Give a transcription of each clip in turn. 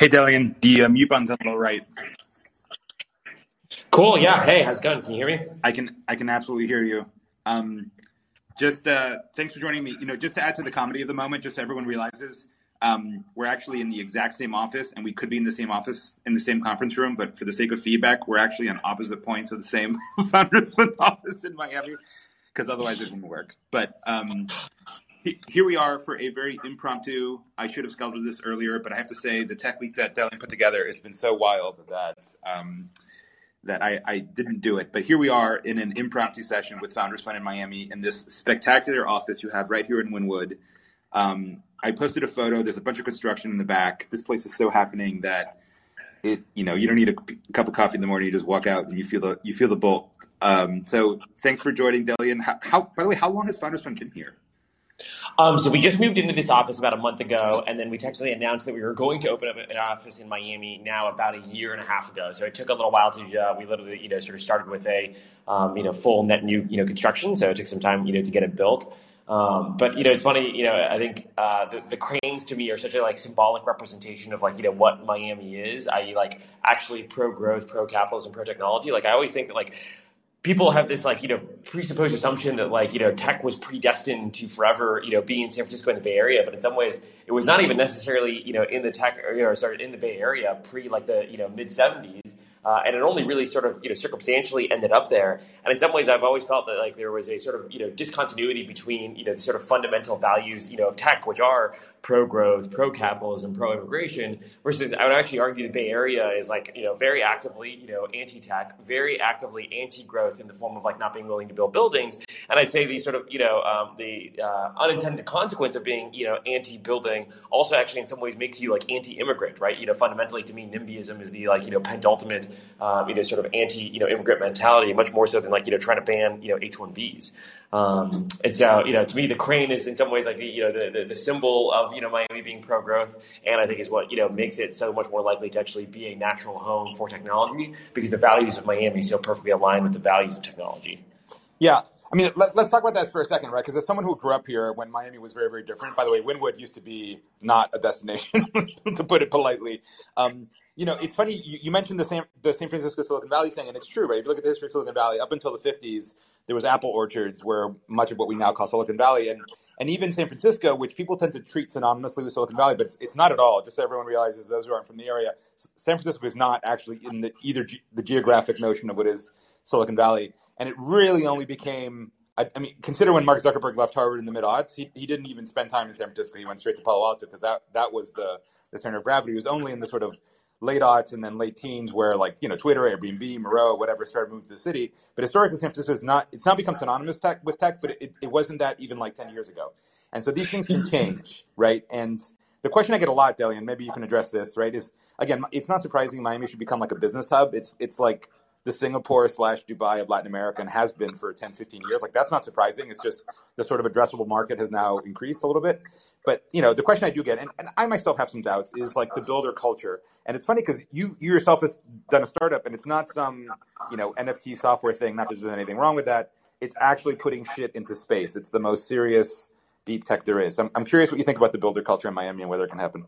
Hey, Delian, the uh, mute button's on the right. Cool. Yeah. Hey, how's it going? Can you hear me? I can. I can absolutely hear you. Um, just uh, thanks for joining me. You know, just to add to the comedy of the moment, just so everyone realizes, um, we're actually in the exact same office, and we could be in the same office in the same conference room, but for the sake of feedback, we're actually on opposite points of the same founders office in Miami, because otherwise it wouldn't work. But um, here we are for a very impromptu. I should have scheduled this earlier, but I have to say the tech week that Delian put together has been so wild that um, that I, I, didn't do it. But here we are in an impromptu session with Founders Fund in Miami in this spectacular office you have right here in Wynwood. Um, I posted a photo. There's a bunch of construction in the back. This place is so happening that it you know you don't need a cup of coffee in the morning. You just walk out and you feel the you feel the bolt. Um, so thanks for joining, Delian. How, how by the way, how long has Founders Fund been here? Um, so we just moved into this office about a month ago, and then we technically announced that we were going to open up an office in Miami now about a year and a half ago. So it took a little while to uh, we literally you know sort of started with a um, you know full net new you know construction. So it took some time you know to get it built. Um, but you know, it's funny. You know, I think uh, the, the, cranes to me are such a like symbolic representation of like you know what Miami is. I like actually pro growth, pro capitalism, pro technology. Like I always think that like people have this like you know presupposed assumption that like you know tech was predestined to forever you know be in San Francisco in the Bay Area, but in some ways it was not even necessarily you know in the tech or you know, sorry in the Bay Area pre like the you know mid '70s. Uh, and it only really sort of you know circumstantially ended up there. And in some ways, I've always felt that like there was a sort of you know discontinuity between you know the sort of fundamental values you know of tech, which are pro growth, pro capitalism, pro immigration, versus I would actually argue the Bay Area is like you know very actively you know anti tech, very actively anti growth in the form of like not being willing to build buildings. And I'd say the sort of you know um, the uh, unintended consequence of being you know anti building also actually in some ways makes you like anti immigrant, right? You know fundamentally to me NIMBYism is the like you know penultimate um, you know, sort of anti, you know, immigrant mentality, much more so than like, you know, trying to ban, you know, H-1Bs. Um, and so, you know, to me, the crane is in some ways like the, you know, the, the, the symbol of, you know, Miami being pro-growth. And I think is what, you know, makes it so much more likely to actually be a natural home for technology because the values of Miami so perfectly align with the values of technology. Yeah. I mean, let, us talk about that for a second, right? Because as someone who grew up here when Miami was very, very different, by the way, Wynwood used to be not a destination, to put it politely. Um, you know, it's funny you, you, mentioned the San the San Francisco Silicon Valley thing, and it's true, right? If you look at the history of Silicon Valley, up until the '50s, there was apple orchards where much of what we now call Silicon Valley, and and even San Francisco, which people tend to treat synonymously with Silicon Valley, but it's, it's not at all. Just so everyone realizes, those who aren't from the area, San Francisco is not actually in the either ge- the geographic notion of what is Silicon Valley, and it really only became I, I, mean, consider when Mark Zuckerberg left Harvard in the mid aughts, he, he didn't even spend time in San Francisco. He went straight to Palo Alto because that, that was the, the center of gravity. He was only in the sort of late aughts and then late teens where like you know Twitter, Airbnb, Meroe, whatever started moving to the city. But historically, San Francisco is not it's not become synonymous tech, with tech, but it, it wasn't that even like ten years ago. And so these things can change, right? And the question I get a lot, Delian, maybe you can address this, right? Is again, it's not surprising Miami should become like a business hub. It's it's like the Singapore slash Dubai of Latin America and has been for 10, 15 years. Like that's not surprising. It's just the sort of addressable market has now increased a little bit. But you know, the question I do get, and, and I myself have some doubts, is like the builder culture. And it's funny because you you yourself have done a startup, and it's not some you know NFT software thing. Not that there's anything wrong with that. It's actually putting shit into space. It's the most serious deep tech there is. I'm, I'm curious what you think about the builder culture in Miami and whether it can happen.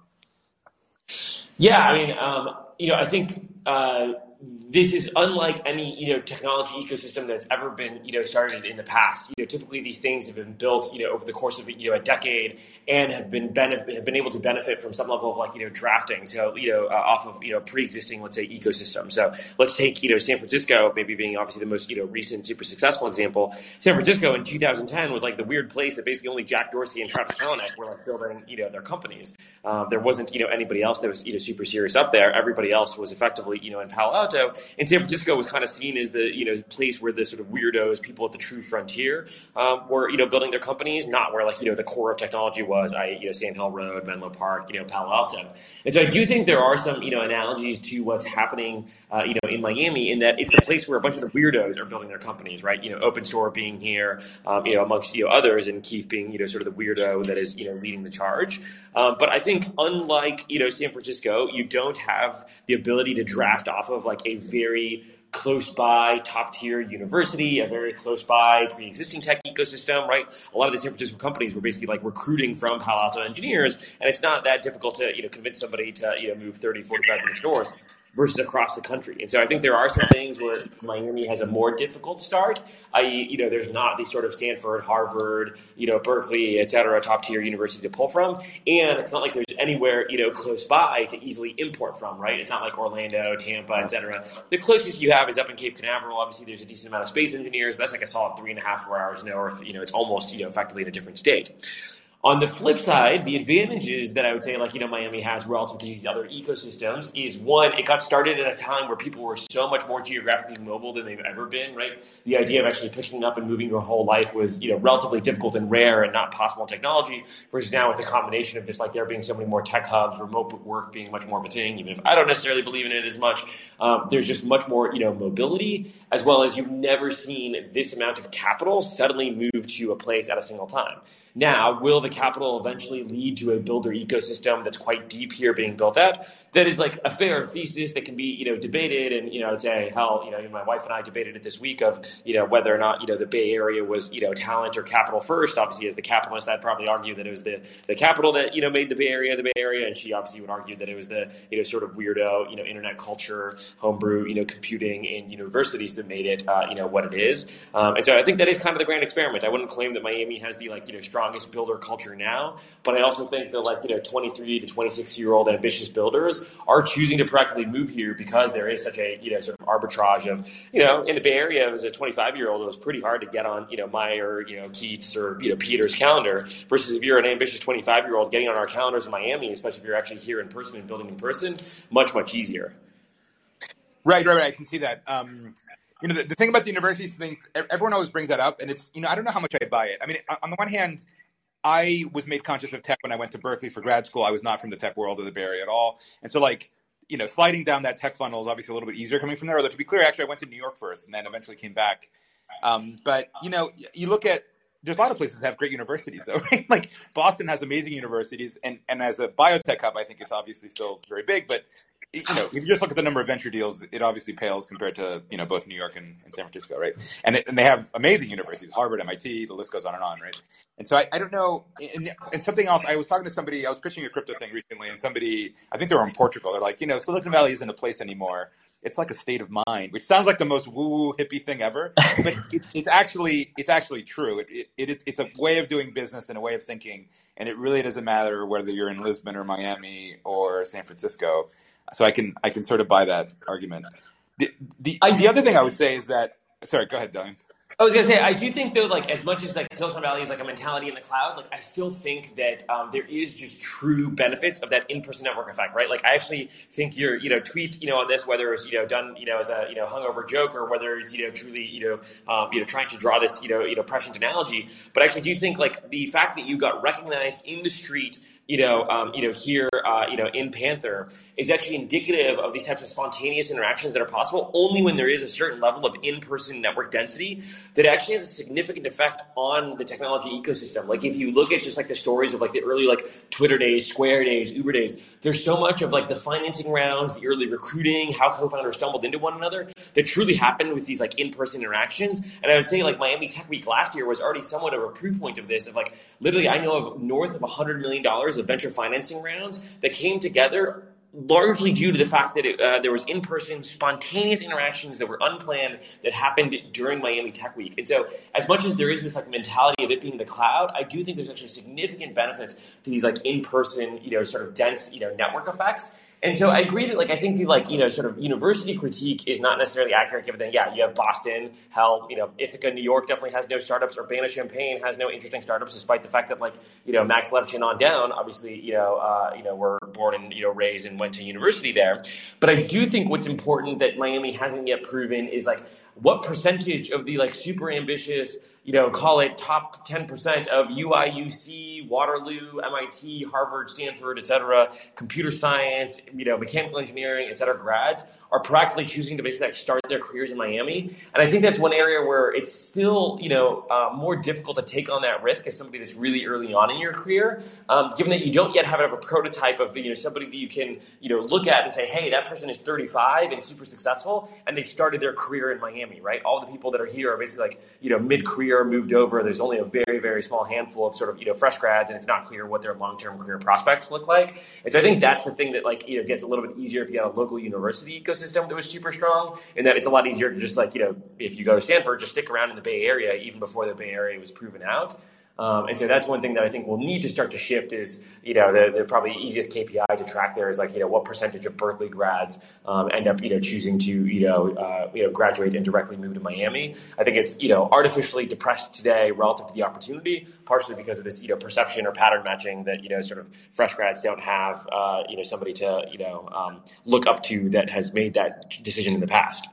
Yeah, I mean, um, you know, I think. Uh, this is unlike any you know technology ecosystem that's ever been you know started in the past. You know, typically these things have been built you know over the course of you know a decade and have been have been able to benefit from some level of like you know drafting. So you know uh, off of you know pre-existing let's say ecosystem. So let's take you know San Francisco maybe being obviously the most you know recent super successful example. San Francisco in 2010 was like the weird place that basically only Jack Dorsey and Travis Kalanick were like building you know their companies. Um, there wasn't you know anybody else that was you know super serious up there. Everybody else was effectively you know in Palo Alto Alto, and San Francisco was kind of seen as the you know place where the sort of weirdos, people at the true frontier, um, were you know building their companies, not where like you know the core of technology was, I you know Sand Hill Road, Menlo Park, you know Palo Alto. And so I do think there are some you know analogies to what's happening uh, you know in Miami in that it's the place where a bunch of the weirdos are building their companies, right? You know, OpenStore being here, um, you know, amongst you know others, and Keith being you know sort of the weirdo that is you know leading the charge. Um, but I think unlike you know San Francisco, you don't have the ability to draft off of like a very close by top tier university, a very close by pre existing tech ecosystem, right? A lot of the San Francisco companies were basically like recruiting from Palo Alto engineers, and it's not that difficult to you know convince somebody to you know move 30, 45 minutes north versus across the country. And so I think there are some things where Miami has a more difficult start, i.e., you know, there's not the sort of Stanford, Harvard, you know, Berkeley, et cetera, top tier university to pull from. And it's not like there's anywhere, you know, close by to easily import from, right? It's not like Orlando, Tampa, et cetera. The closest you have is up in Cape Canaveral. Obviously, there's a decent amount of space engineers, but that's like a solid three and a half, four hours north. You know, it's almost, you know, effectively in a different state. On the flip side, the advantages that I would say, like, you know, Miami has relative to these other ecosystems is one, it got started at a time where people were so much more geographically mobile than they've ever been, right? The idea of actually picking up and moving your whole life was, you know, relatively difficult and rare and not possible in technology, versus now with the combination of just like there being so many more tech hubs, remote work being much more of a thing, even if I don't necessarily believe in it as much, um, there's just much more, you know, mobility, as well as you've never seen this amount of capital suddenly move to a place at a single time. Now, will the capital eventually lead to a builder ecosystem that's quite deep here being built out? That is like a fair thesis that can be, you know, debated. And, you know, say, hell, you know, my wife and I debated it this week of, you know, whether or not, you know, the Bay Area was, you know, talent or capital first. Obviously, as the capitalist, I'd probably argue that it was the, the capital that, you know, made the Bay Area the Bay Area. And she obviously would argue that it was the, you know, sort of weirdo, you know, internet culture, homebrew, you know, computing in universities that made it, uh, you know, what it is. Um, and so I think that is kind of the grand experiment. I wouldn't claim that Miami has the, like, you know, strongest builder culture now. But I also think that like, you know, 23 to 26 year old ambitious builders are choosing to practically move here because there is such a, you know, sort of arbitrage of, you know, in the Bay Area as a 25 year old, it was pretty hard to get on, you know, my or, you know, Keith's or, you know, Peter's calendar versus if you're an ambitious 25 year old getting on our calendars in Miami, especially if you're actually here in person and building in person, much, much easier. Right, right, right. I can see that. Um, you know, the, the thing about the university thing, everyone always brings that up, and it's, you know, I don't know how much I buy it. I mean, on the one hand, I was made conscious of tech when I went to Berkeley for grad school. I was not from the tech world of the Bay at all, and so like, you know, sliding down that tech funnel is obviously a little bit easier coming from there. Although to be clear, actually, I went to New York first, and then eventually came back. Um, but you know, you look at there's a lot of places that have great universities though, right? Like Boston has amazing universities, and and as a biotech hub, I think it's obviously still very big. But you know, if you just look at the number of venture deals, it obviously pales compared to you know both New York and, and San Francisco, right? And, it, and they have amazing universities, Harvard, MIT, the list goes on and on, right? And so I, I don't know. And, and, something else, I was talking to somebody, I was pitching a crypto thing recently, and somebody, I think they were in Portugal. They're like, you know, Silicon Valley isn't a place anymore. It's like a state of mind, which sounds like the most woo-woo hippie thing ever, but it, it's actually it's actually true. It, it, it it's a way of doing business and a way of thinking, and it really doesn't matter whether you're in Lisbon or Miami or San Francisco so I can I can sort of buy that argument. The the, I, the other thing I would say is that sorry, go ahead, Delian. I was gonna say I do think though, like as much as like Silicon Valley is like a mentality in the cloud, like I still think that um, there is just true benefits of that in-person network effect, right? Like I actually think your you know tweet you know on this, whether it's you know done you know as a you know hungover joke or whether it's you know truly you know um, you know trying to draw this you know you know prescient analogy, but I actually do think like the fact that you got recognized in the street you know, um, you know, here, uh, you know, in Panther is actually indicative of these types of spontaneous interactions that are possible only when there is a certain level of in-person network density that actually has a significant effect on the technology ecosystem. Like if you look at just like the stories of like the early like Twitter days, Square days, Uber days, there's so much of like the financing rounds, the early recruiting, how co-founders stumbled into one another that truly happened with these like in-person interactions. And I would say like Miami Tech Week last year was already somewhat of a proof point of this. Of like literally, I know of north of a hundred million dollars of venture financing rounds that came together largely due to the fact that it, uh, there was in-person spontaneous interactions that were unplanned that happened during Miami Tech Week. And so as much as there is this like mentality of it being the cloud, I do think there's actually significant benefits to these like in-person, you know, sort of dense, you know, network effects and so I agree that like I think the like you know sort of university critique is not necessarily accurate given that yeah you have Boston hell you know Ithaca New York definitely has no startups. Urbana Champaign has no interesting startups despite the fact that like you know Max Levchin on down obviously you know uh, you know were born and you know raised and went to university there. But I do think what's important that Miami hasn't yet proven is like what percentage of the like super ambitious you know, call it top 10% of UIUC, Waterloo, MIT, Harvard, Stanford, et cetera, computer science, you know, mechanical engineering, et cetera, grads are practically choosing to basically start their careers in Miami. And I think that's one area where it's still, you know, uh, more difficult to take on that risk as somebody that's really early on in your career, um, given that you don't yet have a prototype of you know somebody that you can you know look at and say, hey, that person is 35 and super successful, and they started their career in Miami, right? All the people that are here are basically like you know mid career moved over. There's only a very very small handful of sort of you know fresh grads, and it's not clear what their long term career prospects look like. And so I think that's the thing that like you know gets a little bit easier if you have a local university ecosystem that was super strong, and that it's a lot easier to just like you know if you go to Stanford, just stick around in the Bay Area even before the Bay Area was proven out. Um, and so that's one thing that I think we'll need to start to shift is, you know, the, the probably easiest KPI to track there is like, you know, what percentage of Berkeley grads um, end up, you know, choosing to, you know, uh, you know, graduate and directly move to Miami. I think it's, you know, artificially depressed today relative to the opportunity, partially because of this, you know, perception or pattern matching that, you know, sort of fresh grads don't have, uh, you know, somebody to, you know, um, look up to that has made that decision in the past.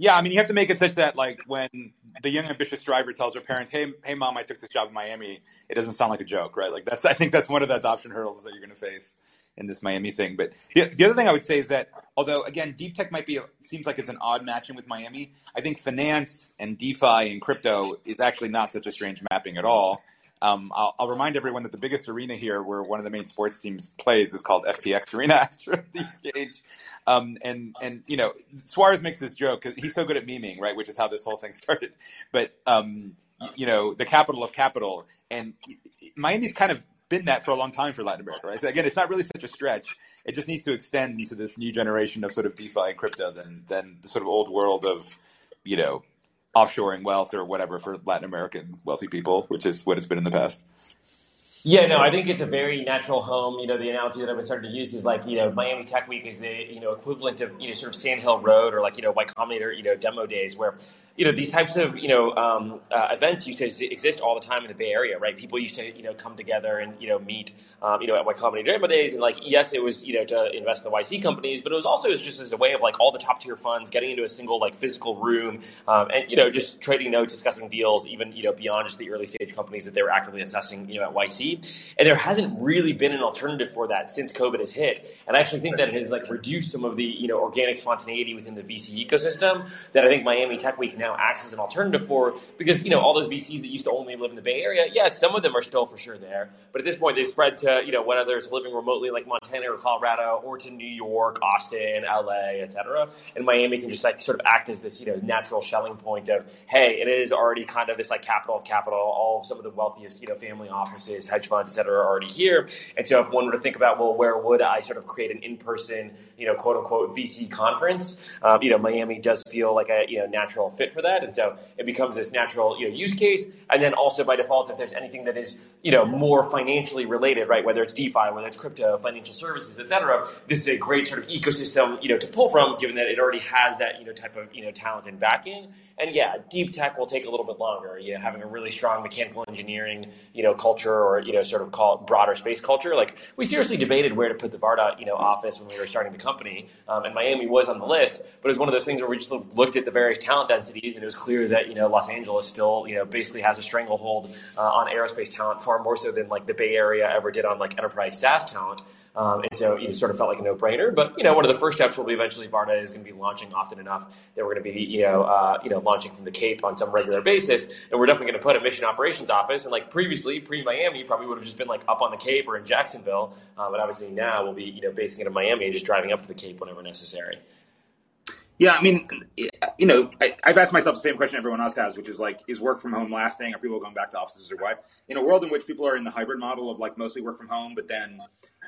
Yeah, I mean, you have to make it such that, like, when the young ambitious driver tells her parents, "Hey, hey, mom, I took this job in Miami," it doesn't sound like a joke, right? Like, that's I think that's one of the adoption hurdles that you're going to face in this Miami thing. But the, the other thing I would say is that, although again, deep tech might be seems like it's an odd matching with Miami, I think finance and DeFi and crypto is actually not such a strange mapping at all. Um, I'll, I'll, remind everyone that the biggest arena here, where one of the main sports teams plays, is called FTX Arena after the exchange. Um, and and you know, Suarez makes this joke because he's so good at memeing, right? Which is how this whole thing started. But um, you know, the capital of capital, and Miami's kind of been that for a long time for Latin America, right? So again, it's not really such a stretch. It just needs to extend into this new generation of sort of DeFi and crypto than than the sort of old world of you know offshoring wealth or whatever for Latin American wealthy people, which is what it's been in the past. Yeah, no, I think it's a very natural home. You know, the analogy that I've been starting to use is like, you know, Miami Tech Week is the, you know, equivalent of, you know, sort of Sand Hill Road or like, you know, Y Combinator, you know, demo days where you know, these types of, you know, um, uh, events used to exist all the time in the Bay Area, right? People used to, you know, come together and, you know, meet, um, you know, at Y Combinator Demo Days. And like, yes, it was, you know, to invest in the YC companies, but it was also just as a way of like all the top tier funds getting into a single like physical room um, and, you know, just trading notes, discussing deals, even, you know, beyond just the early stage companies that they were actively assessing, you know, at YC. And there hasn't really been an alternative for that since COVID has hit. And I actually think that it has like reduced some of the, you know, organic spontaneity within the VC ecosystem that I think Miami Tech Week now acts as an alternative for because you know all those VCs that used to only live in the Bay Area, yes, some of them are still for sure there, but at this point they've spread to you know whether it's living remotely like Montana or Colorado, or to New York, Austin, LA, etc. And Miami can just like sort of act as this you know natural Schelling point of hey, it is already kind of this like capital of capital. All of some of the wealthiest you know family offices, hedge funds, etc. are already here. And so if one were to think about well, where would I sort of create an in person you know quote unquote VC conference? Um, you know, Miami does feel like a you know natural fit for that. And so it becomes this natural you know, use case. And then also by default, if there's anything that is you know, more financially related, right, whether it's DeFi, whether it's crypto, financial services, et cetera, this is a great sort of ecosystem you know, to pull from, given that it already has that you know, type of you know, talent and backing. And yeah, deep tech will take a little bit longer. You know, having a really strong mechanical engineering you know, culture or you know, sort of call it broader space culture. Like we seriously debated where to put the Varda you know, office when we were starting the company. Um, and Miami was on the list, but it was one of those things where we just looked at the various talent densities and it was clear that you know Los Angeles still you know basically has a stranglehold uh, on aerospace talent far more so than like the Bay Area ever did on like enterprise SaaS talent. Um, and so you sort of felt like a no-brainer. But you know, one of the first steps will be eventually Varda is going to be launching often enough that we're going to be you know uh, you know launching from the Cape on some regular basis, and we're definitely going to put a mission operations office. And like previously, pre-Miami, probably would have just been like up on the Cape or in Jacksonville, uh, but obviously now we'll be you know basing it in Miami and just driving up to the Cape whenever necessary. Yeah, I mean, you know, I, have asked myself the same question everyone else has, which is like, is work from home lasting? Are people going back to offices or what? In a world in which people are in the hybrid model of like mostly work from home, but then,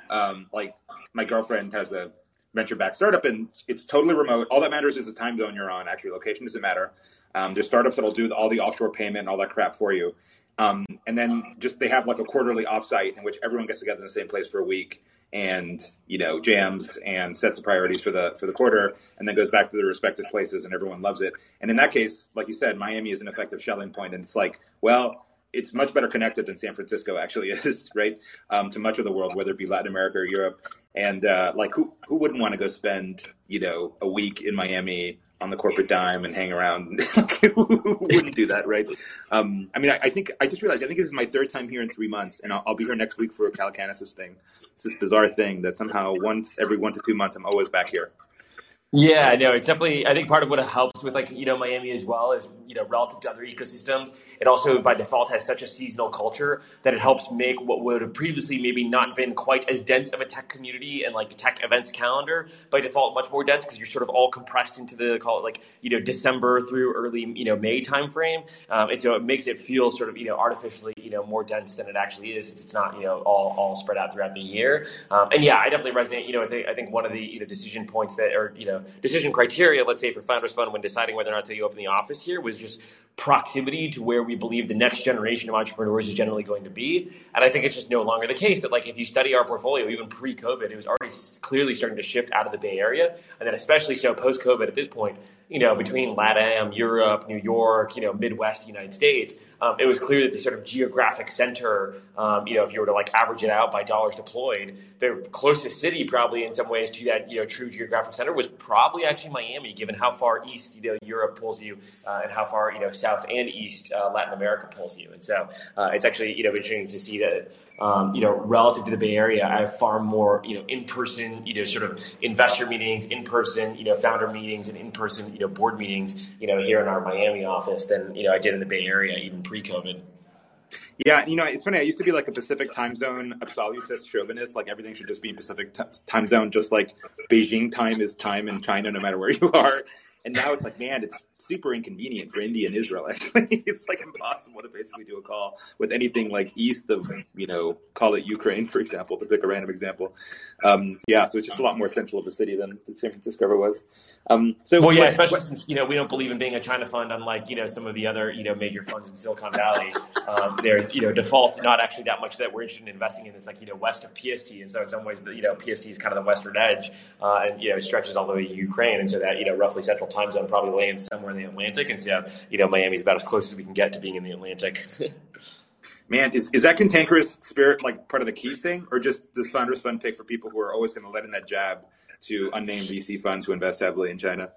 um, like, my girlfriend has a venture backed startup and it's totally remote. All that matters is the time zone you're on. Actually, location doesn't matter. Um, there's startups that'll do all the offshore payment and all that crap for you. Um, and then just they have like a quarterly offsite in which everyone gets together in the same place for a week and you know jams and sets the priorities for the for the quarter and then goes back to the respective places and everyone loves it. And in that case like you said miami is an effective Schelling point and it's like well it's much better connected than san francisco actually is right? Um, to much of the world whether it be latin america or europe. And uh, like who who wouldn't want to go spend you know a week in miami on the corporate dime and hang around. Wouldn't do that, right? Um, I mean, I, I, think I just realized I think this is my third time here in three months, and I'll, I'll be here next week for a Calacanis thing. It's this bizarre thing that somehow once every one to two months I'm always back here. Yeah, no, it's definitely. I think part of what helps with like you know Miami as well is you know relative to other ecosystems, it also by default has such a seasonal culture that it helps make what would have previously maybe not been quite as dense of a tech community and like tech events calendar by default much more dense because you're sort of all compressed into the call it like you know December through early you know May timeframe, um, and so it makes it feel sort of you know artificially you know more dense than it actually is since it's not you know all all spread out throughout the year. Um, and yeah, I definitely resonate. You know, I think I think one of the you know decision points that or you know decision criteria, let's say for Founders Fund when deciding whether or not to open the office here was just proximity to where we believe the next generation of entrepreneurs is generally going to be. And I think it's just no longer the case that like if you study our portfolio, even pre-COVID, it was already clearly starting to shift out of the Bay Area. And then especially so post-COVID at this point, you know, between LATAM, Europe, New York, you know, Midwest United States, um, it was clear that the sort of geographic center, um, you know, if you were to like average it out by dollars deployed, the closest city probably in some ways to that, you know, true geographic center was probably actually Miami, given how far east, you know, Europe pulls you uh, and how far, you know, south and east uh, Latin America pulls you. And so uh, it's actually, you know, interesting to see that, um, you know, relative to the Bay Area, I have far more, you know, in-person, you know, sort of investor meetings, in-person, you know, founder meetings and in-person, you know, board meetings, you know, here in our Miami office than, you know, I did in the Bay Area, even pre-COVID. Yeah, you know, it's funny. I used to be like a Pacific time zone absolutist chauvinist. Like everything should just be Pacific t- time zone, just like Beijing time is time in China, no matter where you are. And now it's like, man, it's super inconvenient for India and Israel. Actually, it's like impossible to basically do a call with anything like east of, you know, call it Ukraine, for example, to pick a random example. Um, yeah, so it's just a lot more central of a city than San Francisco ever was. Um, so, well, yeah, especially since you know we don't believe in being a China fund, unlike you know some of the other you know major funds in Silicon Valley. Um, there's you know default not actually that much that we're interested in investing in. It's like you know west of PST, and so in some ways the you know PST is kind of the western edge, uh, and you know it stretches all the way to Ukraine, and so that you know roughly central time zone probably lands somewhere in the Atlantic, and so you know Miami's about as close as we can get to being in the Atlantic. Man, is, is that cantankerous spirit like part of the key thing, or just this founders fund pick for people who are always going to let in that jab to unnamed VC funds who invest heavily in China?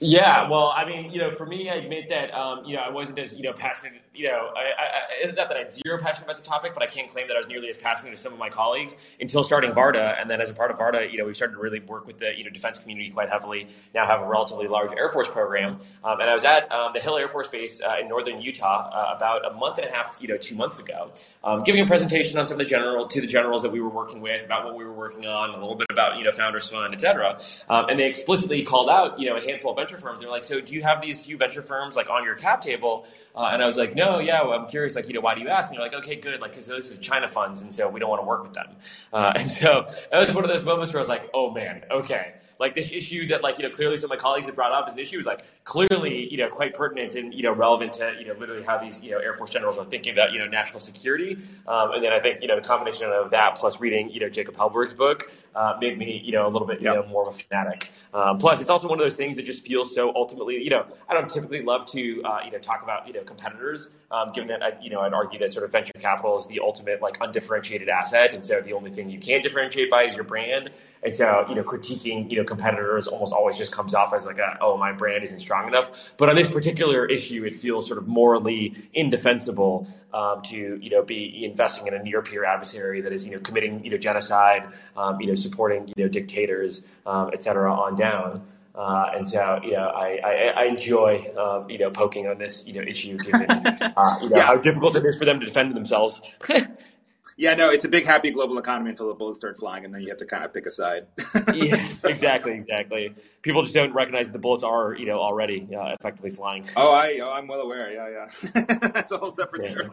Yeah, well, I mean, you know, for me, I admit that, um, you know, I wasn't as, you know, passionate, you know, I, I, not that I had zero passion about the topic, but I can't claim that I was nearly as passionate as some of my colleagues until starting Varda. And then as a part of Varda, you know, we started to really work with the, you know, defense community quite heavily, now have a relatively large Air Force program. Um, and I was at um, the Hill Air Force Base uh, in northern Utah uh, about a month and a half, you know, two months ago, um, giving a presentation on some of the general, to the generals that we were working with, about what we were working on, a little bit about, you know, Founders Fund, et cetera. Um, and they explicitly called out, you know, a handful of venture firms. They're like, so do you have these few venture firms like on your cap table? Uh, and I was like, no, yeah, well, I'm curious, like, you know, why do you ask? And they're like, okay, good, like, because those are China funds, and so we don't want to work with them. Uh, and so it was one of those moments where I was like, oh man, okay, like this issue that like you know clearly some of my colleagues have brought up as an issue is like clearly you know quite pertinent and you know relevant to you know literally how these you know Air Force generals are thinking about you know national security. Um, and then I think you know the combination of that plus reading you know Jacob Helberg's book uh, made me you know a little bit you yep. know more of a fanatic. Um, plus, it's also one of those things that just feels so ultimately you know I don't typically love to uh, you know talk about you know competitors, um, given that I, you know I'd argue that sort of venture capital is the ultimate like undifferentiated asset, and so the only thing you can differentiate by is your brand. And so you know critiquing you know competitors almost always just comes off as like a, oh my brand isn't strong enough but on this particular issue it feels sort of morally indefensible um, to you know be investing in a near peer adversary that is you know committing you know genocide um, you know supporting you know dictators um, et cetera on down uh, and so, you know, I, I, I enjoy, um, you know, poking on this, you know, issue given, uh, you know, yeah. how difficult it is for them to defend themselves. Yeah, no, it's a big happy global economy until the bullets start flying, and then you have to kind of pick a side. yeah, exactly, exactly. People just don't recognize that the bullets are, you know, already uh, effectively flying. Oh, I, oh, I'm well aware. Yeah, yeah. That's a whole separate yeah. story.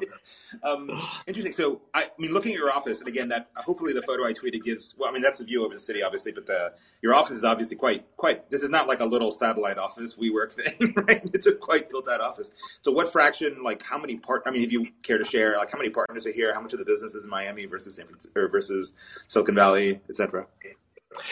Um, interesting. So, I, I, mean, looking at your office, and again, that hopefully the photo I tweeted gives. Well, I mean, that's the view over the city, obviously, but the your office is obviously quite, quite. This is not like a little satellite office we work thing, right? It's a quite built out office. So, what fraction, like, how many part? I mean, if you care to share, like, how many partners are here? How much of the business is Miami versus San Francisco, versus Silicon Valley, et cetera?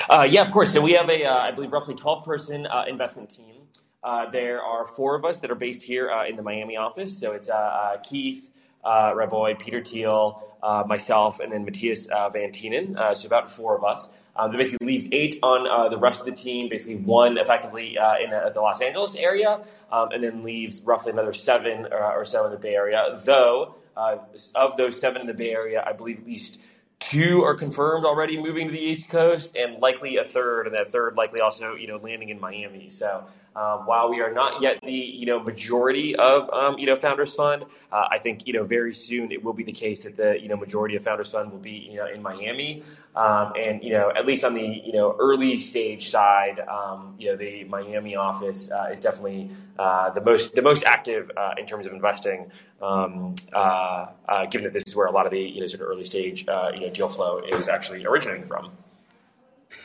Uh, yeah, of course. So we have a, uh, I believe, roughly 12 person uh, investment team. Uh, there are four of us that are based here uh, in the Miami office. So it's uh, Keith, uh, Rabois, Peter Thiel, myself, and then Matias Van Thienen. so about four of us. That basically leaves eight on the rest of the team, basically one effectively in the Los Angeles area, um, and then leaves roughly another seven or so in the Bay Area. Though, Uh, of those seven in the Bay Area, I believe at least two are confirmed already moving to the East Coast, and likely a third, and that third likely also you know landing in Miami. So um, while we are not yet the you know majority of um, you know Founders Fund, uh, I think you know very soon it will be the case that the you know majority of Founders Fund will be you know in Miami, um, and you know at least on the you know early stage side, um, you know the Miami office uh, is definitely uh, the most the most active uh, in terms of investing, um, uh, uh, given that this is where a lot of the you know sort of early stage you know deal flow is actually originating from.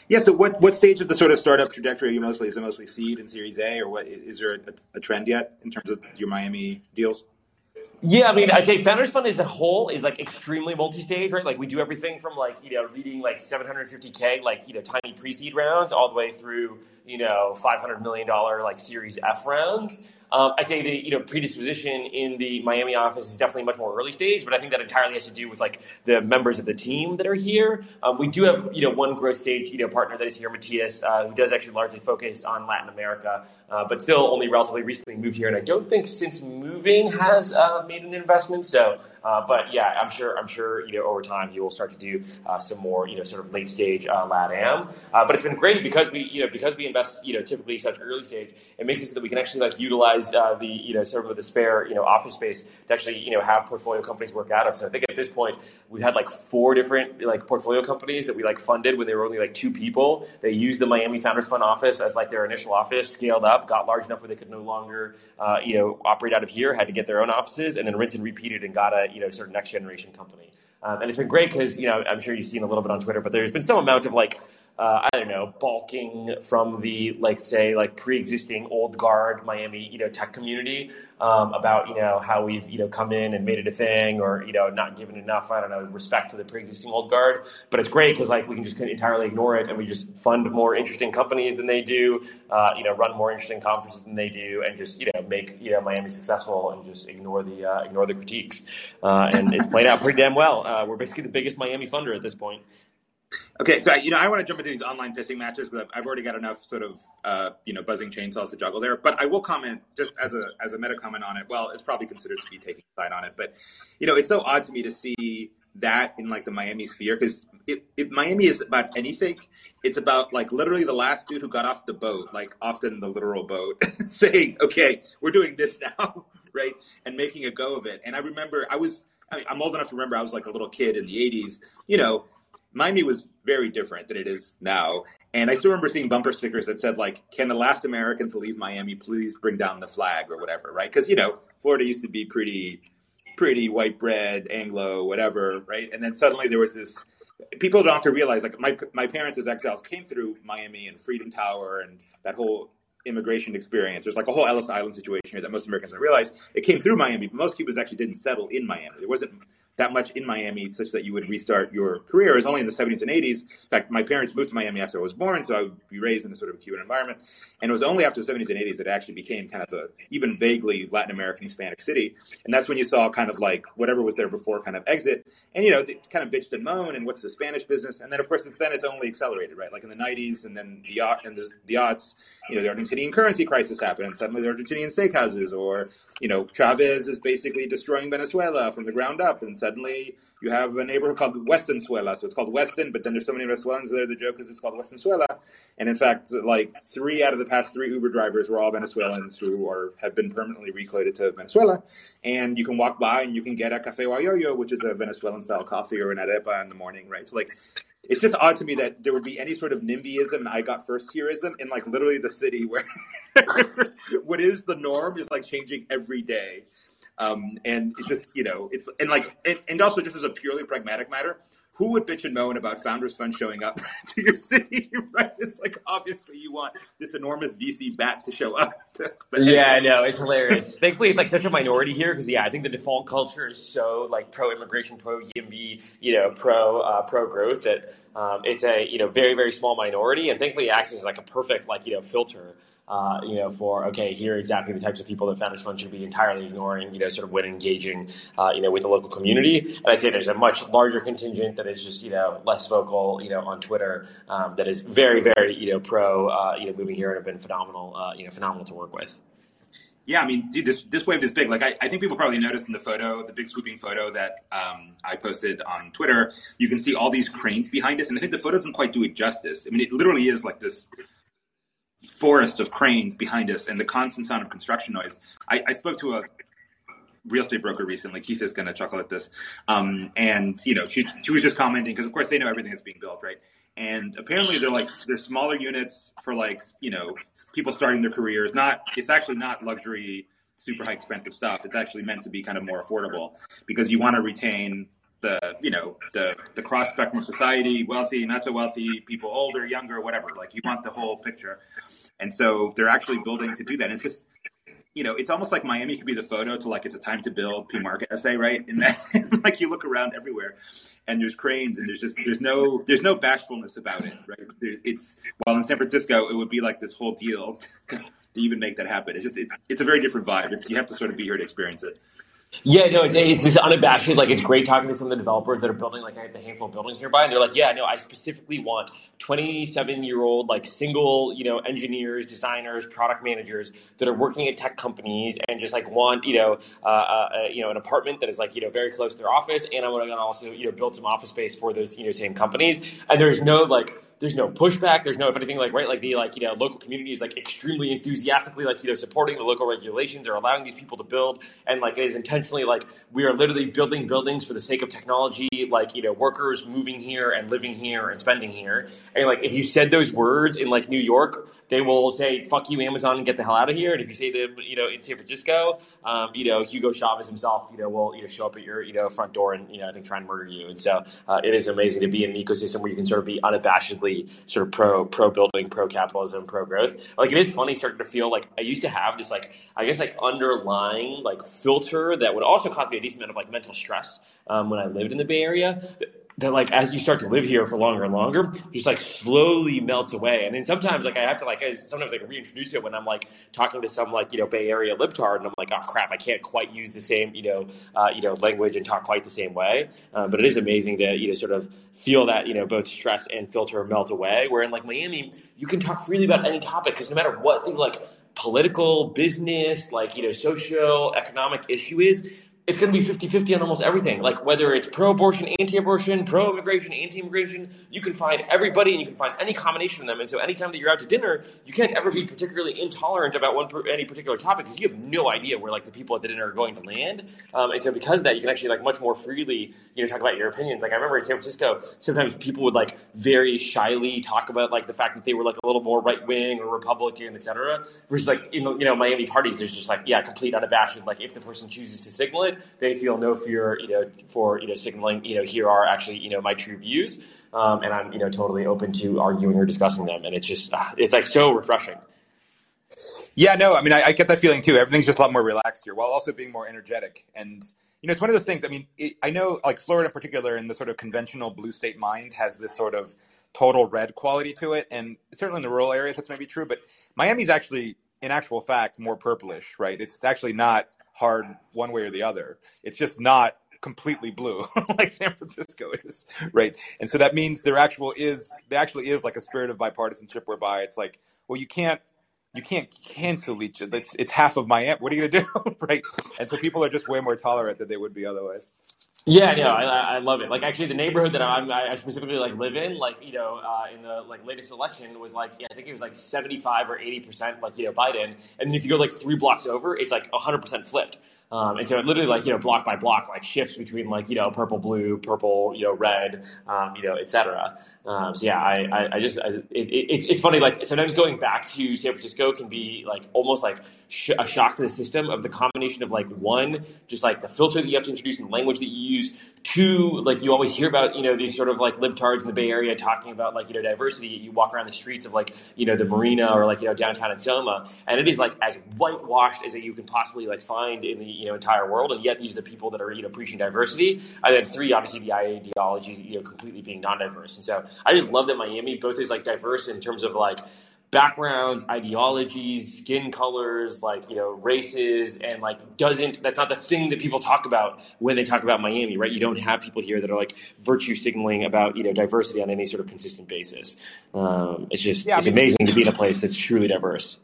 Yeah. So what, what stage of the sort of startup trajectory are you mostly? Is it mostly seed and Series A, or what? Is there a, a trend yet in terms of your Miami deals? Yeah, I mean, I'd say Founders Fund as a whole is like extremely multi-stage, right? Like we do everything from like you know leading like 750k like you know tiny pre-seed rounds all the way through you know, $500 million like Series F round. Um, I'd say the, you know, predisposition in the Miami office is definitely much more early stage, but I think that entirely has to do with like the members of the team that are here. Um, we do have, you know, one growth stage, you know, partner that is here, Matias, uh, who does actually largely focus on Latin America, uh, but still only relatively recently moved here. And I don't think since moving has uh, made an investment. So, uh, but yeah, I'm sure, I'm sure, you know, over time he will start to do uh, some more, you know, sort of late stage uh, LATAM. but it's been great because we, you know, because we invest, you know, typically such early stage, it makes it so that we can actually like utilize uh, the, you know, sort of the spare, you know, office space to actually, you know, have portfolio companies work out of. So I think at this point we've had like four different like portfolio companies that we like funded when they were only like two people. They used the Miami Founders Fund office as like their initial office, scaled up, got large enough where they could no longer, uh, you know, operate out of here, had to get their own offices, and then rinse and repeated and got a, you know, sort of next generation company. Um, and it's been great because, you know, I'm sure you've seen a little bit on Twitter, but there's been some amount of like, uh, I don't know, balking from the like say like pre-existing old guard Miami you know tech community um, about you know how we've you know come in and made it a thing or you know not given enough I don't know respect to the pre-existing old guard. But it's great because like we can just entirely ignore it and we just fund more interesting companies than they do, uh, you know, run more interesting conferences than they do, and just you know make you know Miami successful and just ignore the uh, ignore the critiques. Uh, and it's played out pretty damn well. Uh, we're basically the biggest Miami funder at this point. Okay, so you know I want to jump into these online pissing matches because I've already got enough sort of uh, you know buzzing chainsaws to juggle there. But I will comment just as a as a meta comment on it. Well, it's probably considered to be taking a side on it, but you know it's so odd to me to see that in like the Miami sphere because if, Miami is about anything, it's about like literally the last dude who got off the boat, like often the literal boat, saying, "Okay, we're doing this now," right, and making a go of it. And I remember I was I'm old enough to remember I was like a little kid in the 80s, you know, Miami was very different than it is now. And I still remember seeing bumper stickers that said like, "Can the last American to leave Miami please bring down the flag or whatever?" Right? Because you know, Florida used to be pretty, pretty white bread, Anglo, whatever, right? And then suddenly there was this. People don't have to realize like my my parents as exiles came through Miami and Freedom Tower and that whole immigration experience. There's like a whole Ellis Island situation here that most Americans don't realize. It came through Miami, but most Cubans actually didn't settle in Miami. There wasn't that much in Miami such that you would restart your career. It was only in the 70s and 80s. In fact, my parents moved to Miami after I was born, so I would be raised in a sort of Cuban environment. And it was only after the 70s and 80s that it actually became kind of a even vaguely Latin American Hispanic city. And that's when you saw kind of like whatever was there before kind of exit. And, you know, they kind of bitched and moaned and what's the Spanish business? And then, of course, since then it's only accelerated, right? Like in the 90s and then the, and the, the you know, the Argentinian currency crisis happened and suddenly the Argentinian steakhouses or, you know, Chavez is basically destroying Venezuela from the ground up and suddenly you have a neighborhood called Westonzuela. So it's called Weston, but then there's so many Venezuelans there. The joke is it's called Westonzuela. And in fact, like three out of the past three Uber drivers were all Venezuelans who are have been permanently reclated to Venezuela. And you can walk by and you can get a cafe guayoyo, which is a Venezuelan style coffee, or an arepa in the morning, right? So like it's just odd to me that there would be any sort of NIMBYism, I got first hereism in like literally the city where what is the norm is like changing every day. Um, and it just, you know, it's, and like, and, and also just as a purely pragmatic matter, who would bitch and moan about Founders Fund showing up to your city? Right? It's like obviously you want this enormous VC bat to show up. To, yeah, I know it's hilarious. Thankfully, it's like such a minority here because yeah, I think the default culture is so like pro immigration, pro YIMBY, you know, pro uh, pro growth that um, it's a you know very very small minority, and thankfully it acts as like a perfect like you know filter uh, you know, for okay, here are exactly the types of people that Founders Fund should be entirely ignoring, you know, sort of when engaging, uh, you know, with the local community. And I'd say there's a much larger contingent that is just, you know, less vocal, you know, on Twitter um, that is very, very, you know, pro, uh, you know, moving here and have been phenomenal, uh, you know, phenomenal to work with. Yeah, I mean, dude, this this wave is big. Like, I, I think people probably noticed in the photo, the big swooping photo that um, I posted on Twitter. You can see all these cranes behind us, and I think the photo doesn't quite do it justice. I mean, it literally is like this forest of cranes behind us, and the constant sound of construction noise. I, I spoke to a real estate broker recently. Keith is going to chuckle at this, um, and you know, she she was just commenting because, of course, they know everything that's being built, right? and apparently they're like they're smaller units for like you know people starting their careers not it's actually not luxury super high expensive stuff it's actually meant to be kind of more affordable because you want to retain the you know the the cross spectrum society wealthy not so wealthy people older younger whatever like you want the whole picture and so they're actually building to do that and it's just you know, it's almost like Miami could be the photo to like it's a time to build pmarca essay, right? And then like you look around everywhere, and there's cranes, and there's just there's no there's no bashfulness about it, right? There, it's while in San Francisco, it would be like this whole deal to, to even make that happen. It's just it's it's a very different vibe. It's you have to sort of be here to experience it. Yeah, no, it's, it's this unabashed. Like, it's great talking to some of the developers that are building like the handful of buildings nearby, and they're like, "Yeah, no, I specifically want 27 year old like single, you know, engineers, designers, product managers that are working at tech companies and just like want, you know, uh, uh, you know, an apartment that is like, you know, very close to their office, and I want to also, you know, build some office space for those, you know, same companies. And there's no like there's no pushback. There's no, if anything, like right, like the like you know local community is like extremely enthusiastically like you know supporting the local regulations or allowing these people to build, and like it is intentionally like we are literally building buildings for the sake of technology, like you know workers moving here and living here and spending here. And like if you said those words in like New York, they will say "fuck you, Amazon" and get the hell out of here. And if you say them, you know, in San Francisco, um, you know, Hugo Chavez himself, you know, will you know show up at your you know front door and you know I think try and murder you. And so uh, it is amazing to be in an ecosystem where you can sort of be unabashedly sort of pro pro building, pro capitalism, pro growth. Like it is funny starting to feel like I used to have this like I guess like underlying like filter that would also cause me a decent amount of like mental stress um, when I lived in the Bay Area that like as you start to live here for longer and longer, just like slowly melts away. And then sometimes like I have to like I sometimes like reintroduce it when I'm like talking to some like you know Bay Area libtard, and I'm like, oh crap, I can't quite use the same you know uh, you know language and talk quite the same way. Um, but it is amazing to you know sort of feel that you know both stress and filter melt away. Where in like Miami, you can talk freely about any topic because no matter what like political, business, like you know social economic issue is it's going to be 50-50 on almost everything. Like whether it's pro-abortion anti-abortion pro-immigration anti-immigration you can find everybody and you can find any combination of them. And so anytime that you're out to dinner you can't ever be particularly intolerant about one any particular topic because you have no idea where like the people at the dinner are going to land. Um, and so because of that you can actually like much more freely you know talk about your opinions. Like i remember in san francisco sometimes people would like very shyly talk about like the fact that they were like a little more right-wing or republican etc versus like in you know miami parties there's just like yeah complete unabashed like if the person chooses to signal it they feel no fear, you know, for you know signaling, you know, here are actually you know my true views, um, and I'm you know totally open to arguing or discussing them, and it's just uh, it's like so refreshing. Yeah, no, I mean, I, I, get that feeling too. Everything's just a lot more relaxed here, while also being more energetic. And you know, it's one of those things. I mean, it, I know, like Florida in particular, in the sort of conventional blue state mind, has this sort of total red quality to it, and certainly in the rural areas that's maybe true. But Miami's actually, in actual fact, more purplish, right? It's actually not hard one way or the other. It's just not completely blue like San Francisco is, right? And so that means there actual is there actually is like a spirit of bipartisanship whereby it's like, well, you can't you can't cancel each other. It's, it's half of Miami. What are you gonna do, right? And so people are just way more tolerant than they would be otherwise. Yeah, no, I, I love it. Like actually, the neighborhood that I'm, I specifically like live in, like you know, uh, in the like latest election was like, yeah, I think it was like 75 or 80 percent, like you know, Biden. And then if you go like three blocks over, it's like 100 percent flipped. Um, and so it literally like, you know, block by block, like shifts between like, you know, purple, blue, purple, you know, red, um, you know, et cetera. Um, so yeah, I, I, I just, I, it, it, it's funny, like sometimes going back to San Francisco can be like almost like sh- a shock to the system of the combination of like one, just like the filter that you have to introduce and the language that you use. Two, like you always hear about, you know, these sort of like libtards in the Bay Area talking about like, you know, diversity. You walk around the streets of like, you know, the marina or like, you know, downtown in Soma, and it is like as whitewashed as you can possibly like find in the, you know, entire world. And yet these are the people that are, you know, preaching diversity. And then three, obviously the ideology, you know, completely being non-diverse. And so I just love that Miami both is like diverse in terms of like backgrounds, ideologies, skin colors, like, you know, races, and like doesn't, that's not the thing that people talk about when they talk about Miami, right? You don't have people here that are like virtue signaling about, you know, diversity on any sort of consistent basis. Um, it's just, yeah, it's I mean, amazing to be in a place that's truly diverse.